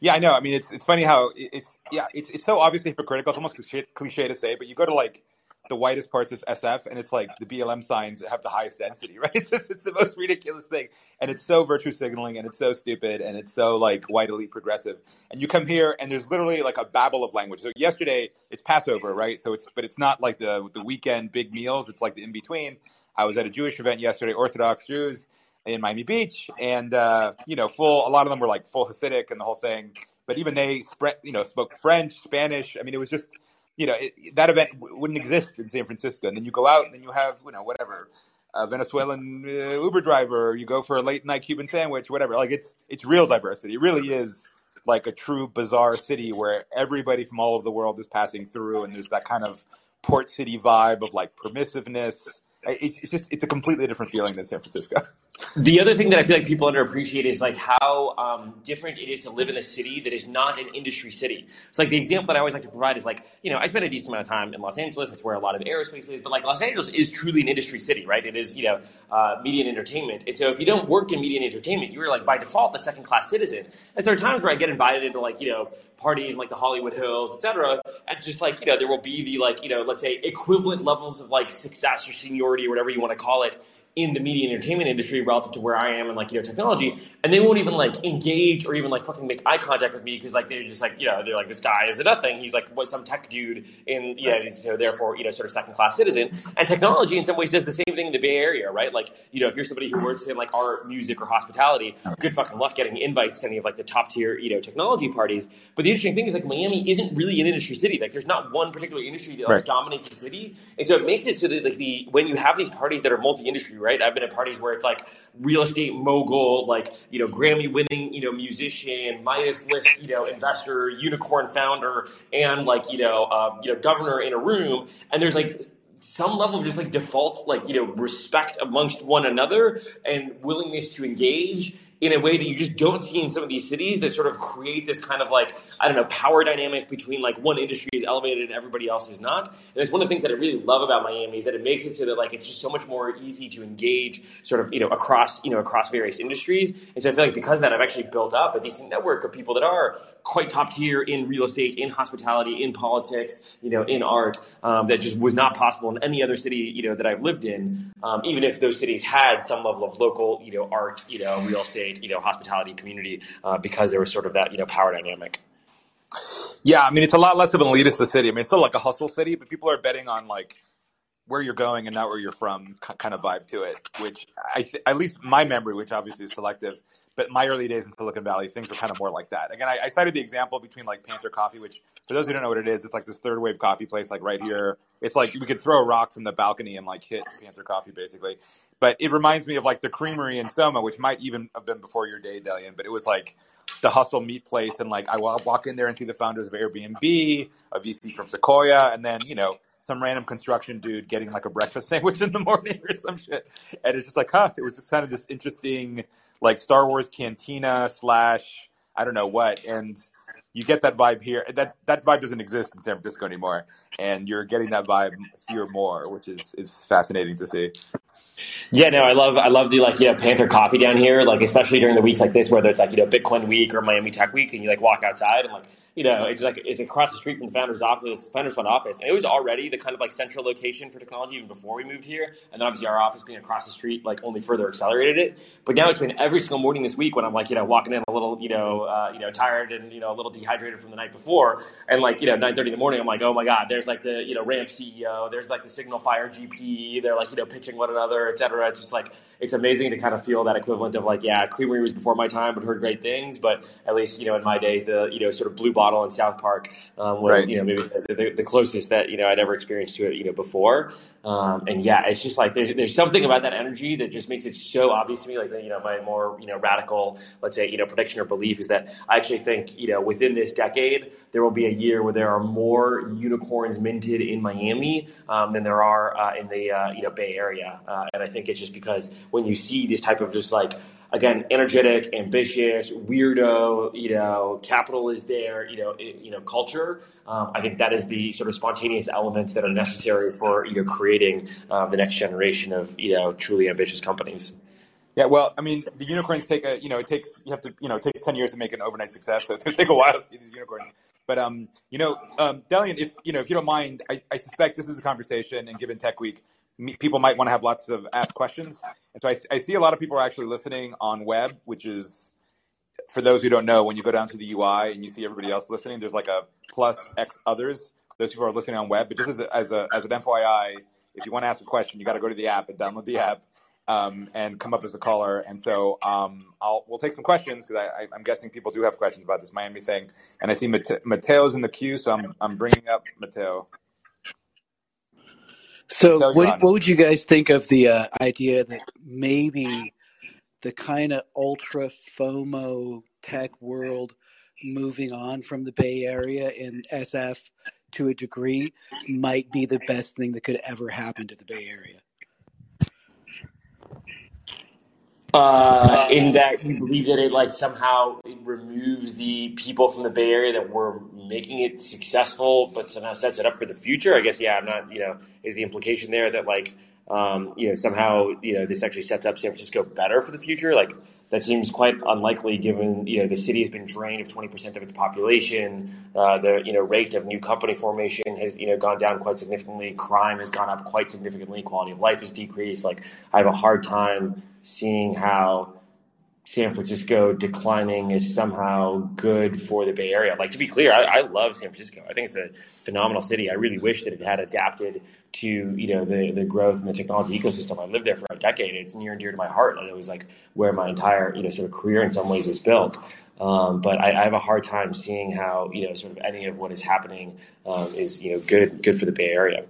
Yeah, I know. I mean, it's it's funny how it's yeah, it's it's so obviously hypocritical. It's almost cliche, cliche to say, but you go to like the whitest parts is SF, and it's like the BLM signs have the highest density, right? It's just it's the most ridiculous thing, and it's so virtue signaling, and it's so stupid, and it's so like white elite progressive. And you come here, and there's literally like a babble of language. So yesterday it's Passover, right? So it's but it's not like the the weekend big meals. It's like the in between. I was at a Jewish event yesterday, Orthodox Jews in Miami Beach, and uh, you know, full. A lot of them were like full Hasidic and the whole thing. But even they, spread, you know, spoke French, Spanish. I mean, it was just you know, it, that event w- wouldn't exist in San Francisco. And then you go out and then you have, you know, whatever, a Venezuelan uh, Uber driver, you go for a late night Cuban sandwich, whatever. Like it's it's real diversity. It really is like a true bizarre city where everybody from all over the world is passing through, and there's that kind of port city vibe of like permissiveness. It's, it's just it's a completely different feeling than San Francisco. The other thing that I feel like people underappreciate is like how um, different it is to live in a city that is not an industry city. So like the example that I always like to provide is like you know I spent a decent amount of time in Los Angeles. That's where a lot of aerospace is. But like Los Angeles is truly an industry city, right? It is you know uh, media and entertainment. And so if you don't work in media and entertainment, you are like by default a second class citizen. And there are times where I get invited into like you know parties in like the Hollywood Hills, etc. And just like you know there will be the like you know let's say equivalent levels of like success or seniority or whatever you want to call it in the media and entertainment industry relative to where I am in like you know technology, and they won't even like engage or even like fucking make eye contact with me because like they're just like you know they're like this guy is a nothing. He's like what some tech dude in yeah, you know, so therefore you know sort of second class citizen. And technology in some ways does the same thing in the Bay Area, right? Like you know if you're somebody who works in like art, music, or hospitality, good fucking luck getting invites to any of like the top tier you know technology parties. But the interesting thing is like Miami isn't really an industry city. Like there's not one particular industry that like, right. dominates the city, and so it makes it so that like the when you have these parties that are multi industry right? I've been at parties where it's like real estate mogul, like, you know, Grammy winning, you know, musician, Midas list, you know, investor, unicorn founder, and like, you know, uh, you know, governor in a room. And there's like some level of just like default, like, you know, respect amongst one another and willingness to engage in a way that you just don't see in some of these cities that sort of create this kind of like I don't know power dynamic between like one industry is elevated and everybody else is not. And it's one of the things that I really love about Miami is that it makes it so that like it's just so much more easy to engage sort of you know across you know across various industries. And so I feel like because of that I've actually built up a decent network of people that are quite top tier in real estate, in hospitality, in politics, you know, in art um, that just was not possible in any other city you know that I've lived in. Um, even if those cities had some level of local you know art, you know, real estate you know hospitality community uh, because there was sort of that you know power dynamic. Yeah, I mean it's a lot less of an elitist city. I mean it's still like a hustle city, but people are betting on like where you're going and not where you're from kind of vibe to it. Which I th- at least my memory, which obviously is selective, but my early days in Silicon Valley, things were kind of more like that. Again, I, I cited the example between like Panther Coffee, which for those who don't know what it is, it's like this third wave coffee place, like right here. It's like we could throw a rock from the balcony and like hit Panther Coffee, basically. But it reminds me of like the Creamery in Soma, which might even have been before your day, Delian. But it was like the hustle meat place, and like I walk in there and see the founders of Airbnb, a VC from Sequoia, and then you know some random construction dude getting like a breakfast sandwich in the morning or some shit. And it's just like, huh, it was just kind of this interesting, like Star Wars cantina slash, I don't know what. And you get that vibe here. That that vibe doesn't exist in San Francisco anymore, and you're getting that vibe here more, which is is fascinating to see. Yeah, no, I love I love the like you know Panther coffee down here, like especially during the weeks like this, whether it's like you know Bitcoin week or Miami Tech week, and you like walk outside and like you know it's like it's across the street from the founder's office, Founders Fund office, and it was already the kind of like central location for technology even before we moved here, and then obviously our office being across the street like only further accelerated it. But now it's been every single morning this week when I'm like you know walking in a little you know uh, you know tired and you know a little dehydrated from the night before, and like you know 9:30 in the morning, I'm like oh my god, there's like the you know Ramp CEO, there's like the Signal Fire GP, they're like you know pitching one another, etc it's just like it's amazing to kind of feel that equivalent of like, yeah, Creamery was before my time, but heard great things. But at least you know in my days, the you know sort of Blue Bottle in South Park um, was right. you know maybe the, the, the, closest that you know I'd ever experienced to it you know before. Um, and yeah, it's just like there's there's something about that energy that just makes it so obvious to me. Like you know my more you know radical, let's say you know prediction or belief is that I actually think you know within this decade there will be a year where there are more unicorns minted in Miami um, than there are uh, in the uh, you know Bay Area, uh, and I think it's just because when you see this type of just like again energetic, ambitious, weirdo, you know, capital is there, you know, it, you know, culture. Um, I think that is the sort of spontaneous elements that are necessary for you know creating uh, the next generation of you know truly ambitious companies. Yeah, well, I mean, the unicorns take a, you know, it takes, you have to, you know, it takes 10 years to make an overnight success. So it's to take a while to see these unicorns. But, um, you know, um, Delian, if, you know, if you don't mind, I, I suspect this is a conversation and given Tech Week, people might want to have lots of ask questions. And so I, I see a lot of people are actually listening on web, which is, for those who don't know, when you go down to the UI and you see everybody else listening, there's like a plus X others. Those people are listening on web. But just as, a, as, a, as an FYI, if you want to ask a question, you got to go to the app and download the app um, and come up as a caller. And so um, I'll we'll take some questions because I, am guessing people do have questions about this Miami thing. And I see Mate- Mateo's in the queue, so I'm I'm bringing up Mateo. So what what would you guys think of the uh, idea that maybe the kind of ultra FOMO tech world moving on from the Bay Area and SF to a degree might be the best thing that could ever happen to the Bay Area? Uh, in that you believe that it like somehow it removes the people from the Bay Area that were making it successful, but somehow sets it up for the future. I guess yeah, I'm not you know is the implication there that like um, you know somehow you know this actually sets up San Francisco better for the future. Like that seems quite unlikely given you know the city has been drained of 20% of its population. Uh, the you know rate of new company formation has you know gone down quite significantly. Crime has gone up quite significantly. Quality of life has decreased. Like I have a hard time seeing how San Francisco declining is somehow good for the Bay Area. Like to be clear, I, I, love San Francisco. I think it's a phenomenal city. I really wish that it had adapted to you know the the growth and the technology ecosystem. I lived there for a decade. It's near and dear to my heart, and it was like where my entire you know sort of career in some ways was built. Um, but I, I, have a hard time seeing how you know sort of any of what is happening um, is you know good good for the Bay Area.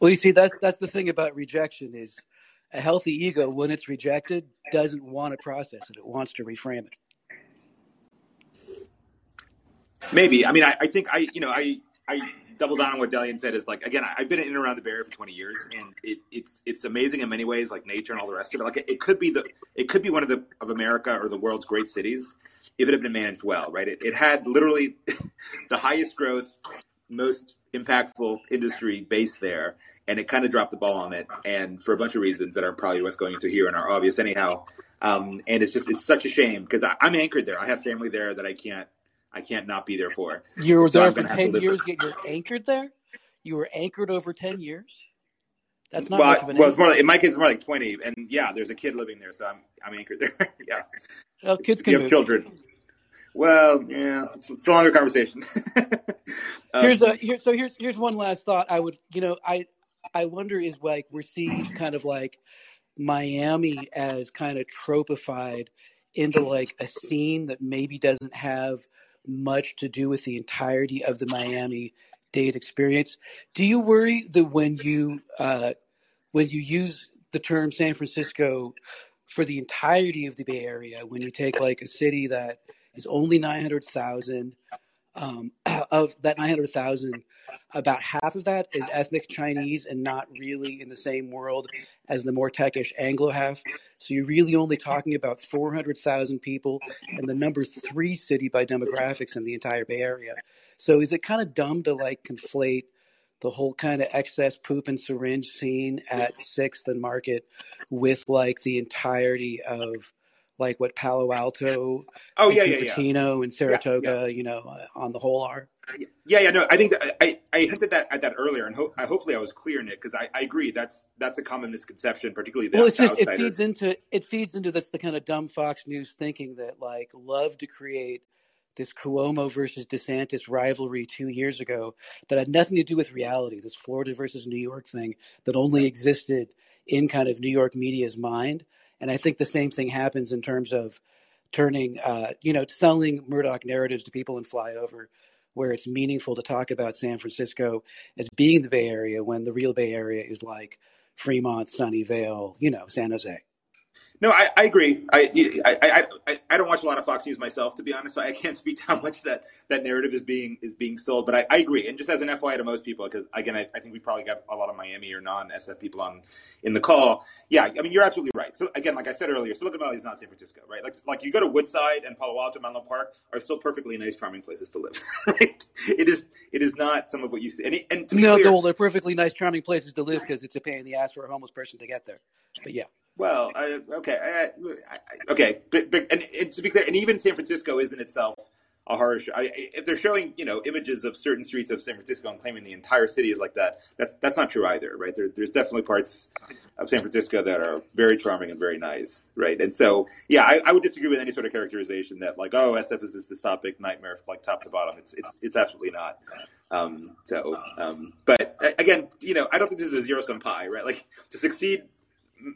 Well, you see, that's that's the thing about rejection is a healthy ego, when it's rejected, doesn't want to process it. It wants to reframe it. Maybe. I mean, I, I think I, you know, I, I double down on what Delian said is like, again, I've been in and around the Bay Area for 20 years and it, it's, it's amazing in many ways, like nature and all the rest of it. Like it, it could be the, it could be one of the, of America or the world's great cities if it had been managed well, right? It, it had literally the highest growth, most impactful industry based there and it kind of dropped the ball on it, and for a bunch of reasons that are probably worth going into here and are obvious anyhow. Um, and it's just it's such a shame because I'm anchored there. I have family there that I can't I can't not be there for. You were so there for ten years. Yet you're anchored there. You were anchored over ten years. That's not well. Much of an well, it's more like, in my case, it's more like twenty. And yeah, there's a kid living there, so I'm I'm anchored there. yeah. Well, kids can you have children. Well, yeah, it's, it's a longer conversation. um, here's a here. So here's here's one last thought. I would, you know, I I wonder is like we're seeing kind of like Miami as kind of tropified into like a scene that maybe doesn't have much to do with the entirety of the Miami Dade experience. Do you worry that when you uh, when you use the term San Francisco for the entirety of the Bay Area, when you take like a city that is only nine hundred thousand, um, of that nine hundred thousand, about half of that is ethnic Chinese and not really in the same world as the more techish Anglo half. So you're really only talking about 400,000 people and the number three city by demographics in the entire Bay Area. So is it kind of dumb to like conflate the whole kind of excess poop and syringe scene at Sixth and Market with like the entirety of like what Palo Alto, oh yeah, yeah, yeah, and Saratoga, yeah, yeah. you know, uh, on the whole are. Yeah, yeah, no, I think that, I, I hinted that at that earlier, and ho- I, hopefully I was clear in it because I, I agree that's that's a common misconception, particularly the well, it's just it feeds into it feeds into this the kind of dumb Fox News thinking that like love to create this Cuomo versus DeSantis rivalry two years ago that had nothing to do with reality. This Florida versus New York thing that only existed in kind of New York media's mind, and I think the same thing happens in terms of turning, uh, you know, selling Murdoch narratives to people in flyover where it's meaningful to talk about San Francisco as being the Bay Area when the real Bay Area is like Fremont, Sunnyvale, you know, San Jose. No, I, I agree. I, I, I, I don't watch a lot of Fox News myself, to be honest. So I can't speak to how much that, that narrative is being is being sold. But I, I agree. And just as an FYI to most people, because again, I, I think we probably got a lot of Miami or non SF people on in the call. Yeah, I mean, you're absolutely right. So again, like I said earlier, Silicon Valley is not San Francisco, right? Like like you go to Woodside and Palo Alto, Menlo Park are still perfectly nice, charming places to live. right? It is it is not some of what you see. And, and no, clear, well, they're perfectly nice, charming places to live because it's a pain in the ass for a homeless person to get there. But yeah. Well, I, okay, I, I, okay, but, but and, and, to be clear, and even San Francisco isn't itself a horror show. if they're showing you know images of certain streets of San Francisco and claiming the entire city is like that, that's that's not true either, right? There, there's definitely parts of San Francisco that are very charming and very nice, right? And so, yeah, I, I would disagree with any sort of characterization that like, oh, SF is this dystopic nightmare, like top to bottom. It's it's it's absolutely not. Um, so, um, but again, you know, I don't think this is a zero sum pie, right? Like to succeed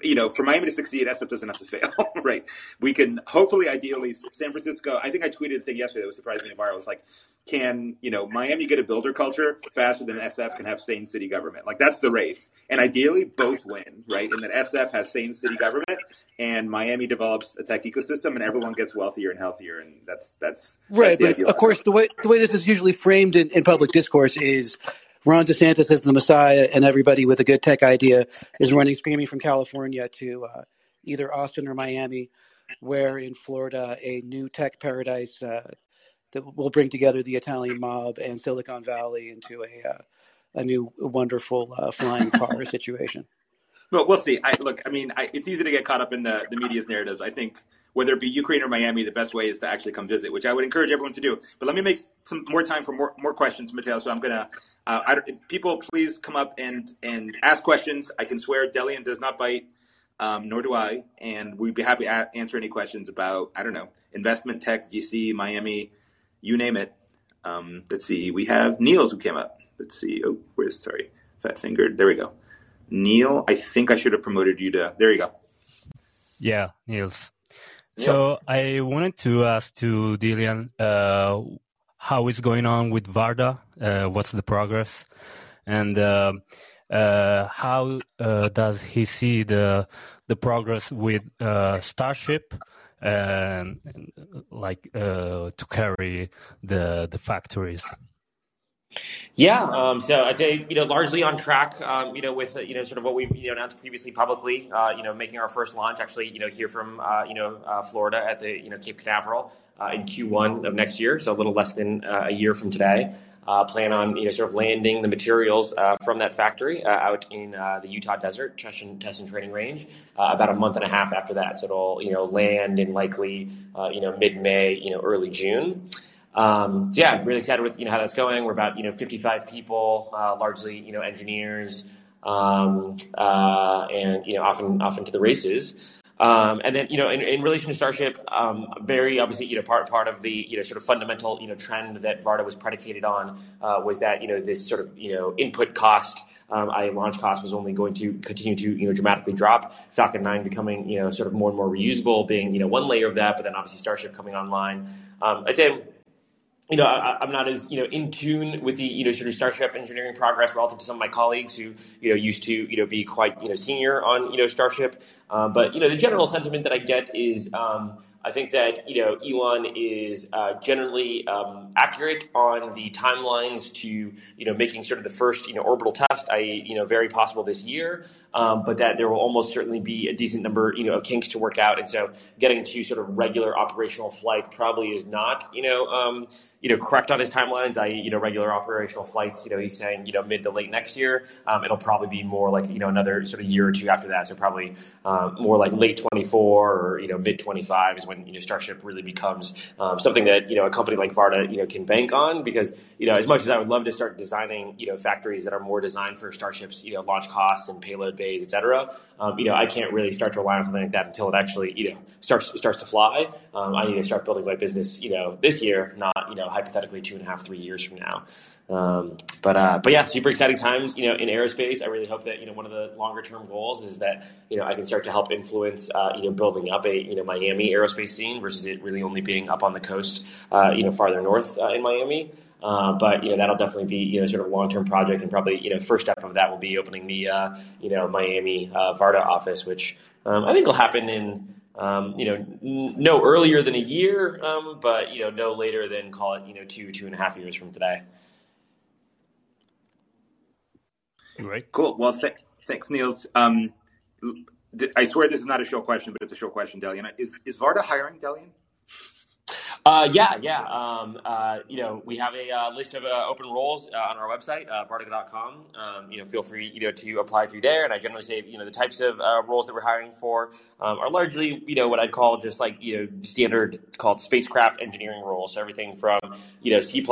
you know, for Miami to succeed, SF doesn't have to fail, right? We can hopefully, ideally, San Francisco. I think I tweeted a thing yesterday that was surprisingly viral. It's like, can you know Miami get a builder culture faster than SF can have sane city government? Like that's the race, and ideally both win, right? And that SF has sane city government, and Miami develops a tech ecosystem, and everyone gets wealthier and healthier, and that's that's right. That's but of course, the way the way this is usually framed in, in public discourse is Ron DeSantis is the Messiah, and everybody with a good tech idea is running screaming from California to uh, either Austin or Miami, where in Florida a new tech paradise uh, that will bring together the Italian mob and Silicon Valley into a uh, a new wonderful uh, flying car situation. Well, we'll see. I, look, I mean, I, it's easy to get caught up in the, the media's narratives. I think whether it be Ukraine or Miami, the best way is to actually come visit, which I would encourage everyone to do. But let me make some more time for more, more questions, Mateo. So I'm gonna uh, people please come up and and ask questions. I can swear Delian does not bite, um, nor do I, and we'd be happy to answer any questions about I don't know investment tech, VC, Miami, you name it. Um, let's see, we have Niels who came up. Let's see. Oh, where's sorry, fat fingered. There we go. Neil, I think I should have promoted you to. There you go. Yeah, Niels. So I wanted to ask to Delian uh, how is going on with Varda? Uh, what's the progress? And uh, uh, how uh, does he see the the progress with uh, Starship and, like uh, to carry the the factories? Yeah, um, so I'd say you know largely on track. Um, you know, with you know sort of what we've you know announced previously publicly. Uh, you know, making our first launch actually you know here from uh, you know uh, Florida at the you know Cape Canaveral in Q1 of next year, so a little less than uh, a year from today. Uh, plan on you know sort of landing the materials from that factory out in the Utah desert test and, test and training range about a month and a half after that. So it'll you know land in likely you know mid May, you know early June. Um, so yeah, really excited with you know how that's going. We're about you know 55 people, uh, largely you know engineers, um, uh, and you know often often to the races. Um, and then you know in, in relation to Starship, um, very obviously you know part part of the you know sort of fundamental you know trend that Varda was predicated on uh, was that you know this sort of you know input cost. Um, I launch cost was only going to continue to you know dramatically drop. Falcon 9 becoming you know sort of more and more reusable, being you know one layer of that, but then obviously Starship coming online. Um, I'd say you know, I, am not as you know in tune with the you know sort of Starship engineering progress relative to some of my colleagues who you know used to you know be quite you know senior on you know Starship. Uh, but you know, the general sentiment that I get is um, I think that you know Elon is uh, generally um, accurate on the timelines to you know making sort of the first you know orbital test. I you know very possible this year, um, but that there will almost certainly be a decent number you know of kinks to work out, and so getting to sort of regular operational flight probably is not you know um, you know correct on his timelines. I you know regular operational flights. You know he's saying you know mid to late next year. Um, it'll probably be more like you know another sort of year or two after that. So probably uh, more like late 24 or you know mid 25 is when you know Starship really becomes um, something that you know a company like Varda you know can bank on because you know as much as I would love to start designing you know factories that are more designed for Starship's you know launch costs and payload bays et cetera um, you know I can't really start to rely on something like that until it actually you know starts starts to fly um, I need to start building my business you know this year not you know hypothetically two and a half three years from now um, but uh, but yeah, super exciting times. You know, in aerospace, I really hope that you know one of the longer term goals is that you know I can start to help influence uh, you know building up a you know Miami aerospace scene versus it really only being up on the coast, uh, you know, farther north uh, in Miami. Uh, but you know that'll definitely be you know sort of long term project, and probably you know first step of that will be opening the uh, you know Miami Varda office, which um, I think will happen in. Um, you know, n- no earlier than a year, um, but you know, no later than call it, you know, two two and a half years from today. Right. Cool. Well, th- thanks, Niels. Um, I swear this is not a show question, but it's a show question, Delian. Is is Varda hiring, Delian? Uh, yeah, yeah. Um, uh, you know, we have a uh, list of uh, open roles uh, on our website, uh, Vardica.com. Um, you know, feel free, you know, to apply through there. And I generally say, you know, the types of uh, roles that we're hiring for um, are largely, you know, what I'd call just like, you know, standard called spacecraft engineering roles. So everything from, you know, C++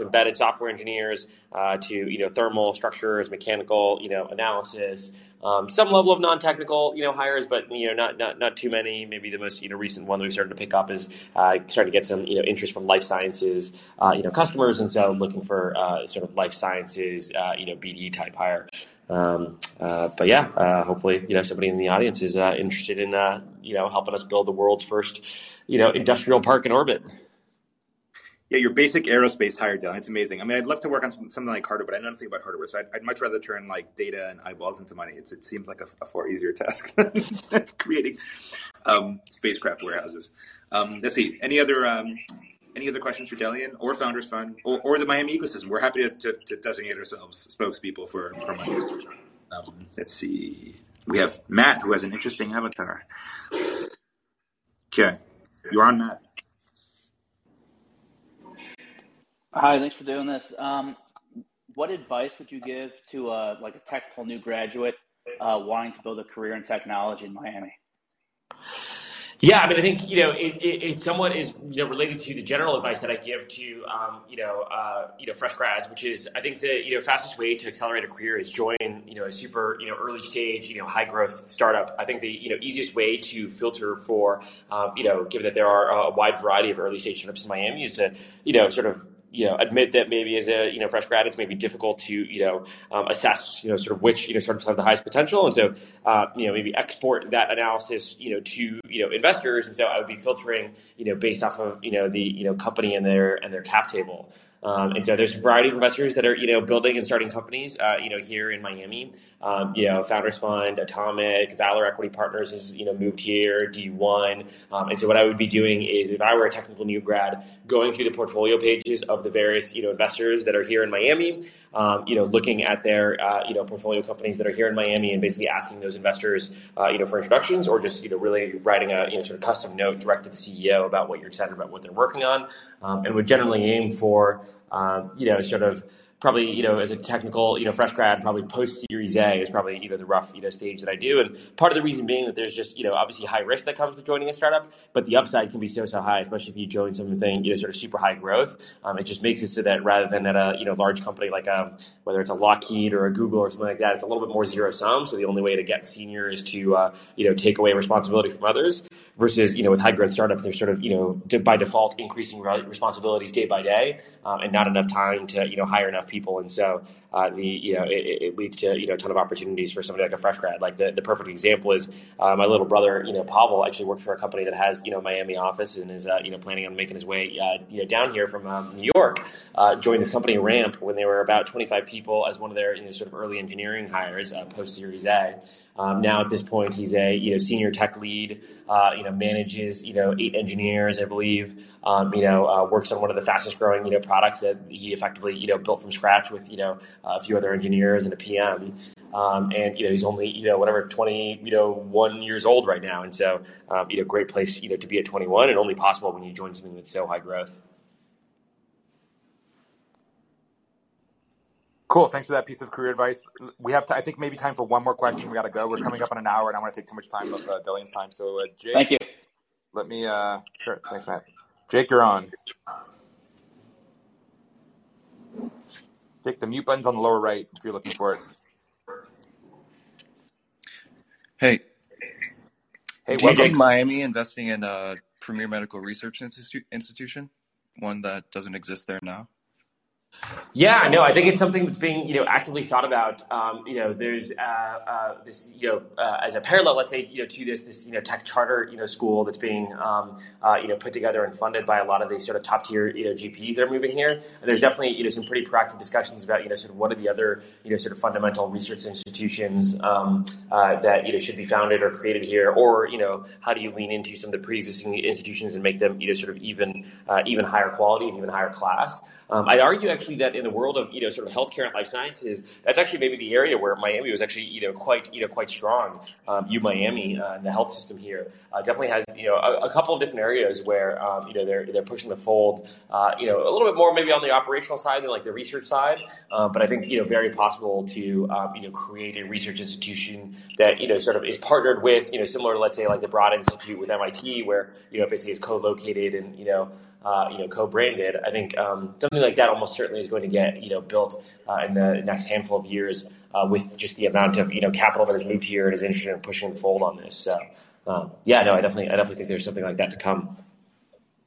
embedded software engineers uh, to, you know, thermal structures, mechanical, you know, analysis, um, some level of non-technical, you know, hires, but you know, not not not too many. Maybe the most you know recent one that we started to pick up is uh, starting to get some you know interest from life sciences, uh, you know, customers, and so looking for uh, sort of life sciences, uh, you know, BD type hire. Um, uh, but yeah, uh, hopefully, you know, somebody in the audience is interested in you know helping us build the world's first you know industrial park in orbit. Yeah, your basic aerospace hire down. It's amazing. I mean, I'd love to work on something like hardware, but I know nothing about hardware. So I'd, I'd much rather turn like data and eyeballs into money. It's, it seems like a, a far easier task than creating um, spacecraft warehouses. Um, let's see. Any other um, any other questions for Delian or Founders Fund or, or the Miami ecosystem? We're happy to, to, to designate ourselves spokespeople for, for Miami. Um, let's see. We have Matt, who has an interesting avatar. Okay, you're on, Matt. Hi, thanks for doing this. Um, what advice would you give to a, like a technical new graduate uh, wanting to build a career in technology in Miami? Yeah, I mean, I think you know it, it, it, somewhat is you know related to the general advice that I give to um, you know uh, you know fresh grads, which is I think the you know fastest way to accelerate a career is join you know a super you know early stage you know high growth startup. I think the you know easiest way to filter for um, you know given that there are a wide variety of early stage startups in Miami is to you know sort of you know admit that maybe as a you know fresh grad it's maybe difficult to you know um, assess you know sort of which you know startups have the highest potential and so uh, you know maybe export that analysis you know to you know investors and so I would be filtering you know based off of you know the you know company and their and their cap table um, and so there's a variety of investors that are, you know, building and starting companies, uh, you know, here in Miami. Um, you know, Founders Fund, Atomic, Valor Equity Partners has, you know, moved here, D1. Um, and so what I would be doing is if I were a technical new grad, going through the portfolio pages of the various, you know, investors that are here in Miami, um, you know, looking at their, uh, you know, portfolio companies that are here in Miami and basically asking those investors, uh, you know, for introductions or just, you know, really writing a, you know, sort of custom note direct to the CEO about what you're excited about, what they're working on, um, and would generally aim for, um, Um, you know, sort of probably, you know, as a technical, you know, fresh grad, probably post Series A is probably, you know, the rough, you know, stage that I do. And part of the reason being that there's just, you know, obviously high risk that comes with joining a startup, but the upside can be so, so high, especially if you join something, you know, sort of super high growth. Um, it just makes it so that rather than at a, you know, large company like a, um, whether it's a Lockheed or a Google or something like that, it's a little bit more zero sum. So the only way to get senior is to, uh, you know, take away responsibility from others versus, you know, with high growth startups, they're sort of, you know, by default increasing responsibilities day by day um, and not enough time to, you know, hire enough people. And so, uh, the you know it, it, leads to you know a ton of opportunities for somebody like a fresh grad. Like the, the perfect example is uh, my little brother, you know Pavel, actually works for a company that has you know Miami office and is uh, you know planning on making his way uh, you know down here from um, New York. Uh, joined this company Ramp when they were about 25 people as one of their you know sort of early engineering hires uh, post Series A. Um, now at this point, he's a you know senior tech lead. Uh, you know manages you know eight engineers, I believe. Um, you know uh, works on one of the fastest growing you know products that he effectively you know built from scratch with you know a few other engineers and a PM. Um, and you know he's only you know whatever 20 you know one years old right now, and so um, you know great place you know to be at 21, and only possible when you join something with so high growth. Cool. Thanks for that piece of career advice. We have, to, I think, maybe time for one more question. We got to go. We're coming up on an hour, and I want to take too much time of uh, Delian's time. So, uh, Jake, thank you. Let me. Uh, sure. Thanks, Matt. Jake, you're on. Jake, the mute button's on the lower right if you're looking for it. Hey. Hey, Do you see Miami investing in a premier medical research institu- institution, one that doesn't exist there now? Yeah, no, I think it's something that's being you know actively thought about. Um, you know, there's uh, uh, this you know uh, as a parallel, let's say you know to this this you know tech charter you know school that's being um, uh, you know put together and funded by a lot of these sort of top tier you know GPs that are moving here. And there's definitely you know some pretty proactive discussions about you know sort of what are the other you know sort of fundamental research institutions um, uh, that you know should be founded or created here, or you know how do you lean into some of the pre-existing institutions and make them you know sort of even uh, even higher quality and even higher class. Um, I'd argue actually actually that in the world of you know sort of healthcare and life sciences, that's actually maybe the area where Miami was actually you know quite you know quite strong. Um, U Miami, uh, the health system here, uh, definitely has you know a, a, couple of different areas where um, you know they're they're pushing the fold. Uh, you know a little bit more maybe on the operational side than like the research side, uh, but I think you know very possible to um, you know create a research institution that you know sort of is partnered with you know similar to let's say like the Broad Institute with MIT, where you know basically is co-located and you know uh, you know, co-branded. I think um, something like that almost certainly is going to get you know built uh, in the next handful of years uh, with just the amount of you know capital that has moved here and is interested in pushing the fold on this. So um, yeah, no, I definitely, I definitely think there's something like that to come.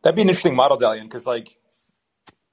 That'd be an interesting model, Delian, because like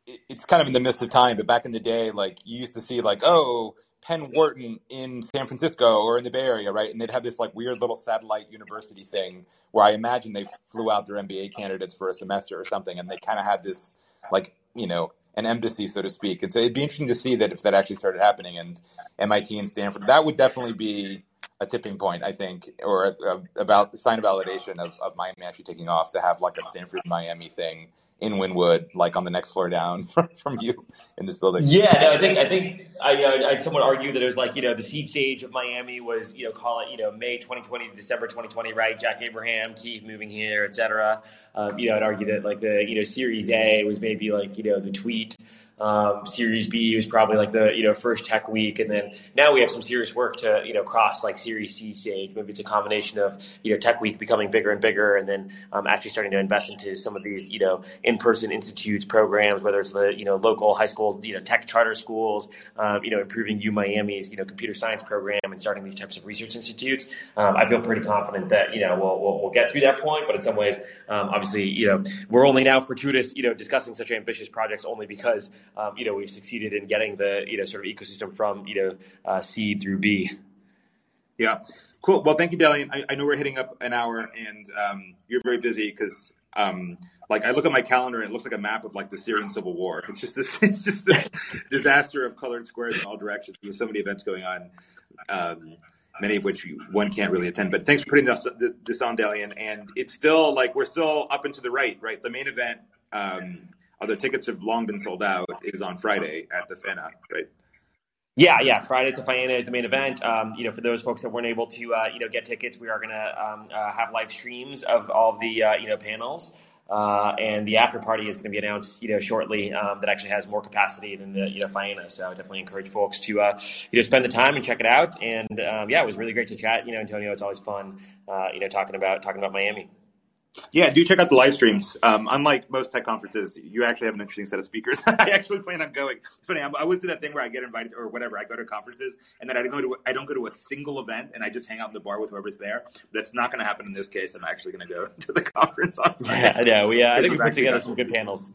it's kind of in the midst of time. But back in the day, like you used to see like oh. Penn Wharton in San Francisco or in the Bay Area, right? And they'd have this like weird little satellite university thing where I imagine they flew out their MBA candidates for a semester or something, and they kind of had this like you know an embassy, so to speak. And so it'd be interesting to see that if that actually started happening, and MIT and Stanford, that would definitely be a tipping point, I think, or a, a, about the sign of validation of, of Miami actually taking off to have like a Stanford Miami thing in Wynwood, like on the next floor down from, from you in this building. Yeah, no, I think I think I, I'd somewhat argue that it was like you know the seed stage of Miami was you know call it you know May 2020 to December 2020, right? Jack Abraham, Keith moving here, etc. Um, you know, I'd argue that like the you know Series A was maybe like you know the tweet um, Series B was probably like the you know first tech week, and then now we have some serious work to you know cross like Series C stage. Maybe it's a combination of you know tech week becoming bigger and bigger, and then um, actually starting to invest into some of these you know in-person institutes programs, whether it's the you know local high school you know tech charter schools, um, you know improving U Miami's you know computer science program, and starting these types of research institutes. Um, I feel pretty confident that you know we'll, we'll, we'll get through that point, but in some ways, um, obviously you know we're only now fortuitous you know discussing such ambitious projects only because um, you know, we've succeeded in getting the, you know, sort of ecosystem from, you know, uh, seed through B. Yeah. Cool. Well, thank you, Delian. I, I know we're hitting up an hour and um, you're very busy because um, like I look at my calendar and it looks like a map of like the Syrian civil war. It's just this, it's just this disaster of colored squares in all directions. There's so many events going on, um, many of which one can't really attend. But thanks for putting this, this on, Delian. And it's still like we're still up and to the right, right? The main event um, although tickets have long been sold out, is on Friday at the Faena, right? Yeah, yeah. Friday at the Faena is the main event. Um, you know, for those folks that weren't able to, uh, you know, get tickets, we are going to um, uh, have live streams of all the, uh, you know, panels. Uh, and the after party is going to be announced, you know, shortly. Um, that actually has more capacity than the, you know, Faena. So I definitely encourage folks to, uh, you know, spend the time and check it out. And um, yeah, it was really great to chat. You know, Antonio, it's always fun, uh, you know, talking about talking about Miami. Yeah, do check out the live streams. Um, unlike most tech conferences, you actually have an interesting set of speakers. I actually plan on going. It's funny. I'm, i always do that thing where I get invited or whatever. I go to conferences and then I don't go to I don't go to a single event and I just hang out in the bar with whoever's there. That's not going to happen in this case. I'm actually going to go to the conference on Yeah, yeah. We uh, I think we put together some good panels.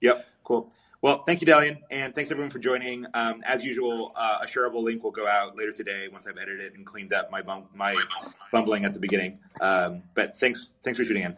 Yep, cool. Well, thank you, Delian, and thanks everyone for joining. Um, as usual, uh, a shareable link will go out later today once I've edited and cleaned up my bum- my bumbling at the beginning. Um, but thanks, thanks for tuning in.